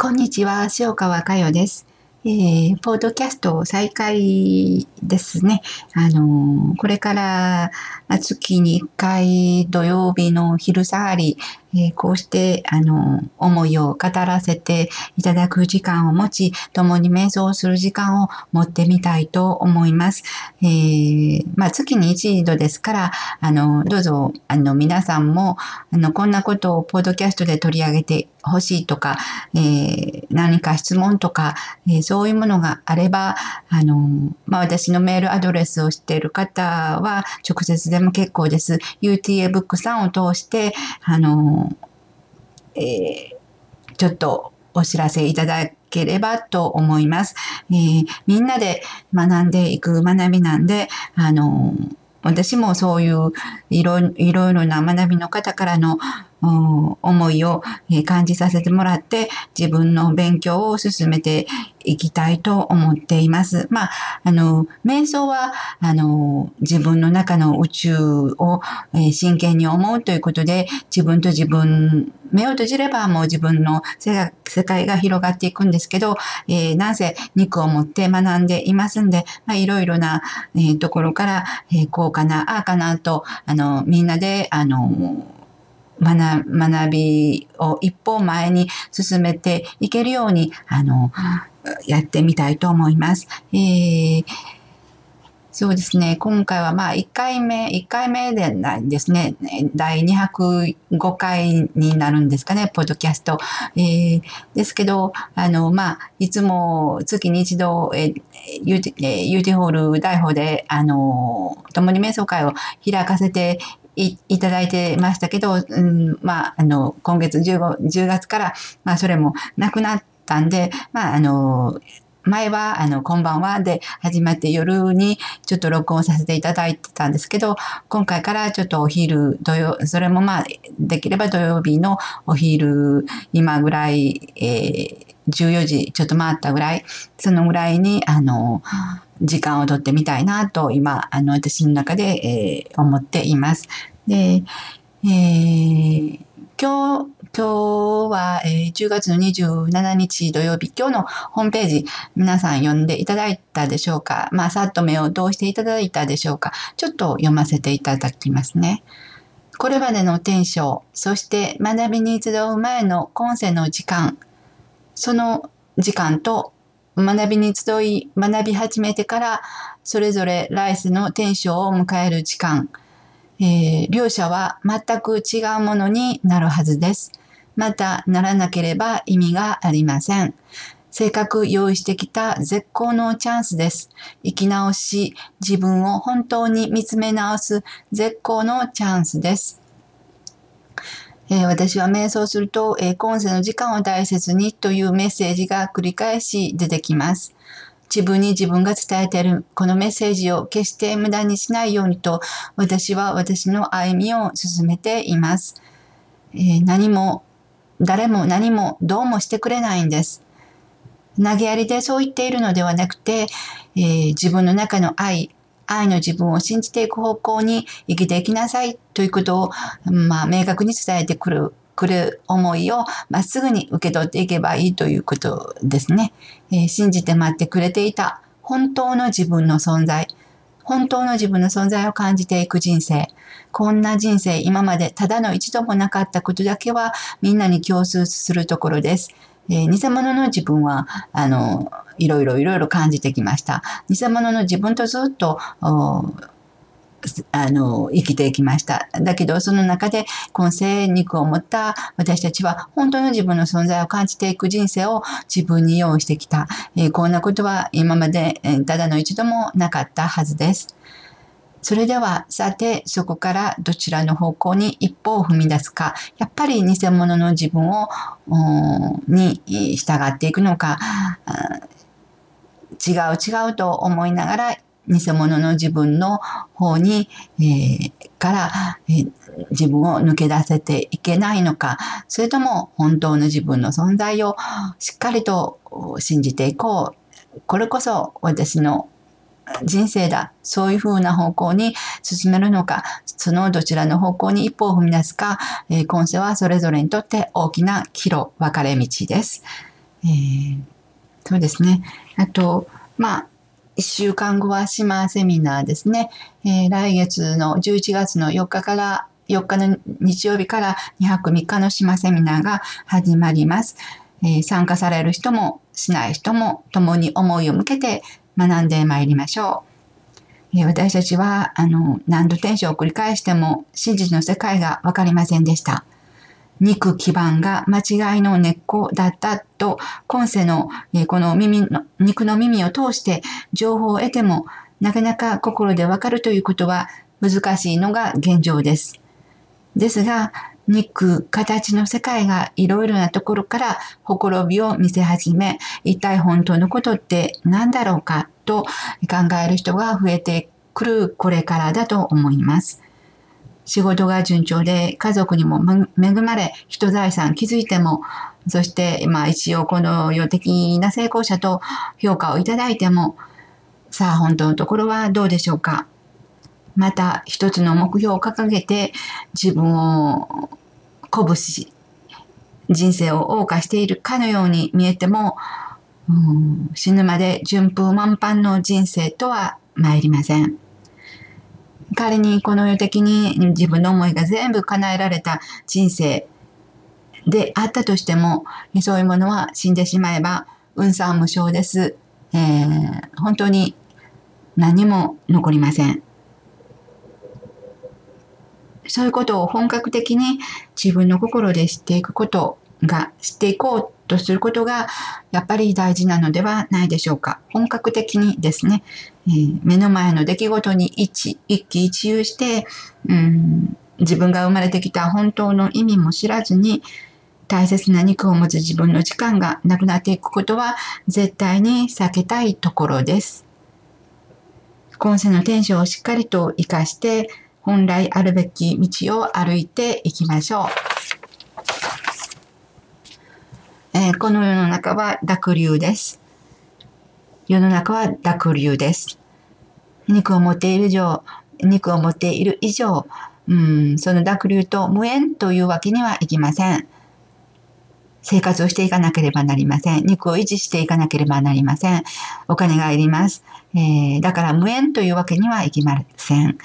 こんにちは、塩川佳代です。えー、ポードキャスト再開ですね。あのー、これから月に1回土曜日の昼下がり、えー、こうして、あの、思いを語らせていただく時間を持ち、共に瞑想する時間を持ってみたいと思います。えー、まあ、月に一度ですから、あの、どうぞ、あの、皆さんも、あの、こんなことをポッドキャストで取り上げてほしいとか、えー、何か質問とか、えー、そういうものがあれば、あの、まあ、私のメールアドレスを知っている方は、直接でも結構です。UTA ブックさんを通して、あの、えー、ちょっとお知らせいただければと思います。えー、みんなで学んでいく学びなんで、あの私もそういういろいろな学びの方からの思いを感じさせてもらって自分の勉強を進めていきたいと思っています。まあ、あの、瞑想は、あの、自分の中の宇宙を真剣に思うということで、自分と自分、目を閉じればもう自分の世界が広がっていくんですけど、えー、なんせ肉を持って学んでいますんで、まあ、いろいろな、えー、ところから、えー、こうかな、ああかなと、あの、みんなで、あの、学学びを一歩前に進めていけるように、あの、やってみたいと思います。えーそうですね。今回はまあ1回目、1回目でないですね。第205回になるんですかね、ポッドキャスト。えー、ですけど、あの、まあ、いつも月に一度、えユーティホール大法で、あの、共に瞑想会を開かせていただいてましたけど、うん、まあ、あの、今月15、10月から、まあ、それもなくなったんで、まあ、あの、前は、あの、こんばんはで始まって夜にちょっと録音させていただいてたんですけど、今回からちょっとお昼、土曜、それもまあ、できれば土曜日のお昼、今ぐらい、えー、14時ちょっと回ったぐらい、そのぐらいに、あの、時間をとってみたいなと、今、あの、私の中で、えー、思っています。で、えー、今日、今日は、えー、10月の27日土曜日、今日のホームページ、皆さん読んでいただいたでしょうか？まあ、さっと目を通していただいたでしょうか？ちょっと読ませていただきますね。これまでのテンション、そして学びに集う前の今世の時間、その時間と学びに集い、学び始めてから、それぞれ来世の天正を迎える時間、えー、両者は全く違うものになるはずです。また、ならなければ意味がありません。せっかく用意してきた絶好のチャンスです。生き直し、自分を本当に見つめ直す絶好のチャンスです。えー、私は瞑想すると、えー、今世の時間を大切にというメッセージが繰り返し出てきます。自分に自分が伝えているこのメッセージを決して無駄にしないようにと私は私の歩みを進めています。えー、何も誰も何もどうもしてくれないんです。投げやりでそう言っているのではなくて、えー、自分の中の愛、愛の自分を信じていく方向に生きていきなさいということを、まあ、明確に伝えてくるくる思いをまっすぐに受け取っていけばいいということですね。えー、信じて待ってくれていた本当の自分の存在、本当の自分の存在を感じていく人生。こんな人生、今までただの一度もなかったことだけはみんなに共通するところです。えー、偽物の自分は、あの、いろいろいろいろ感じてきました。偽物の自分とずっと、あの、生きてきました。だけど、その中で、今世肉を持った私たちは、本当の自分の存在を感じていく人生を自分に用意してきた。えー、こんなことは今まで、えー、ただの一度もなかったはずです。それでは、さて、そこからどちらの方向に一歩を踏み出すか、やっぱり偽物の自分を、に従っていくのか、違う違うと思いながら偽物の自分の方に、えー、から、えー、自分を抜け出せていけないのか、それとも本当の自分の存在をしっかりと信じていこう。これこそ私の人生だ。そういうふうな方向に進めるのか、そのどちらの方向に一歩を踏み出すか、えー、今世はそれぞれにとって大きな岐路、分かれ道です。えー、そうですね。あと、まあ、1週間後は島セミナーですね。えー、来月の11月の4日から4日の日曜日から2泊3日の島セミナーが始まります。えー、参加される人もしない人も共に思いを向けて学んでまいりましょう。えー、私たちはあの何度転生を繰り返しても真実の世界がわかりませんでした。肉基盤が間違いの根っこだったと、今世の、え、この耳の、肉の耳を通して情報を得ても、なかなか心でわかるということは難しいのが現状です。ですが、肉、形の世界がいろいろなところからほころびを見せ始め、一体本当のことって何だろうかと考える人が増えてくるこれからだと思います。仕事が順調で家族にも恵まれ、人財産築いても、そして、まあ一応この世的な成功者と評価をいただいても、さあ本当のところはどうでしょうか。また一つの目標を掲げて自分を鼓舞し、人生を謳歌しているかのように見えても、死ぬまで順風満帆の人生とは参りません。仮にこの世的に自分の思いが全部叶えられた人生であったとしても、そういうものは死んでしまえば運算無償です。えー、本当に何も残りません。そういうことを本格的に自分の心で知っていくことが、知っていこうとすることが、やっぱり大事なのではないでしょうか。本格的にですね、えー、目の前の出来事に一一喜一憂して、うん、自分が生まれてきた本当の意味も知らずに、大切な肉を持つ自分の時間がなくなっていくことは絶対に避けたいところです。今世のテンションをしっかりと活かして、本来あるべき道を歩いていきましょう。えー、この世の中は濁流です。世の中は濁流です。肉を持っている以上、肉を持っている以上、うん、その濁流と無縁というわけにはいきません。生活をしていかなければなりません。肉を維持していかなければなりません。お金がいります。えー、だから無縁というわけにはいきません。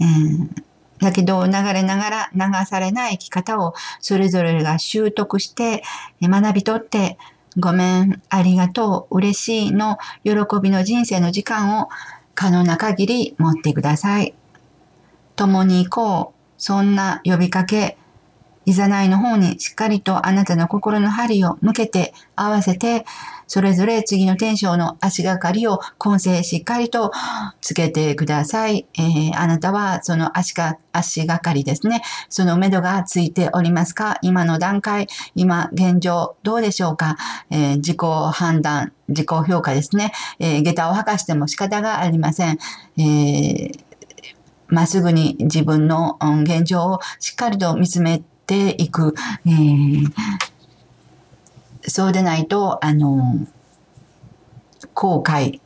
うん、だけど流れながら流されない生き方をそれぞれが習得して学び取ってごめん、ありがとう、嬉しいの喜びの人生の時間を可能な限り持ってください。共に行こう。そんな呼びかけ、いざないの方にしっかりとあなたの心の針を向けて合わせてそれぞれ次の天章の足がかりを今世しっかりとつけてください。えー、あなたはその足が、足がかりですね。その目処がついておりますか？今の段階、今現状どうでしょうか、えー、自己判断、自己評価ですね。えー、下駄を履かしても仕方がありません。えーまっすぐに自分の現状をしっかりと見つめていく、え。ー、そうでないと、あの、後悔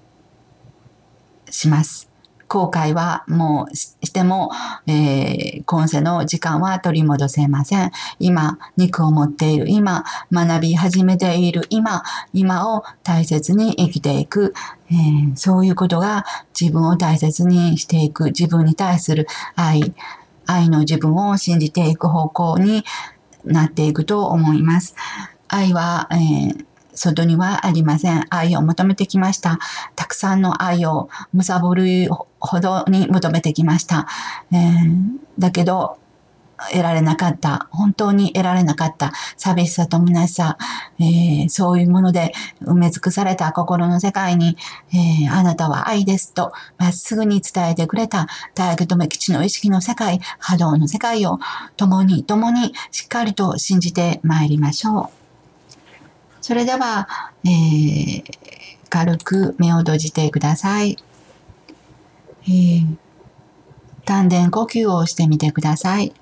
します。後悔はもうしても、えー、今世の時間は取り戻せません。今、肉を持っている。今、学び始めている。今、今を大切に生きていく、えー、そういうことが自分を大切にしていく、自分に対する愛、愛の自分を信じていく方向になっていくと思います。愛は、えー、外にはありません。愛を求めてきました。たくさんの愛をむさぼるほどに求めてきました。えー、だけど、得られなかった。本当に得られなかった。寂しさと虚しさ、えー、そういうもので埋め尽くされた心の世界に、えー、あなたは愛ですとまっすぐに伝えてくれた大学留基地の意識の世界、波動の世界を共に共にしっかりと信じて参りましょう。それでは、えー、軽く目を閉じてください。えー、丹田呼吸をしてみてください。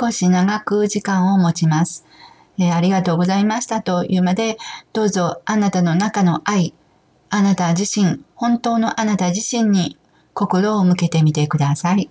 少し長く時間を持ちます。えー、ありがとうございましたというまで、どうぞあなたの中の愛、あなた自身、本当のあなた自身に心を向けてみてください。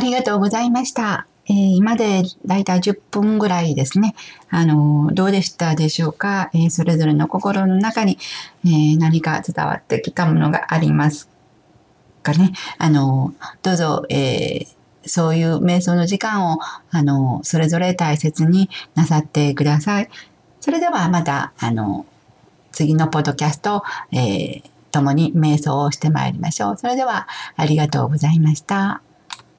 ありがとうございました。えー、今でだいたい10分ぐらいですね。あの、どうでしたでしょうか、えー、それぞれの心の中に、えー、何か伝わってきたものがありますかね？あの、どうぞ、えそういう瞑想の時間を、あの、それぞれ大切になさってください。それではまた、あの、次のポッドキャスト、えー、共に瞑想をしてまいりましょう。それでは、ありがとうございました。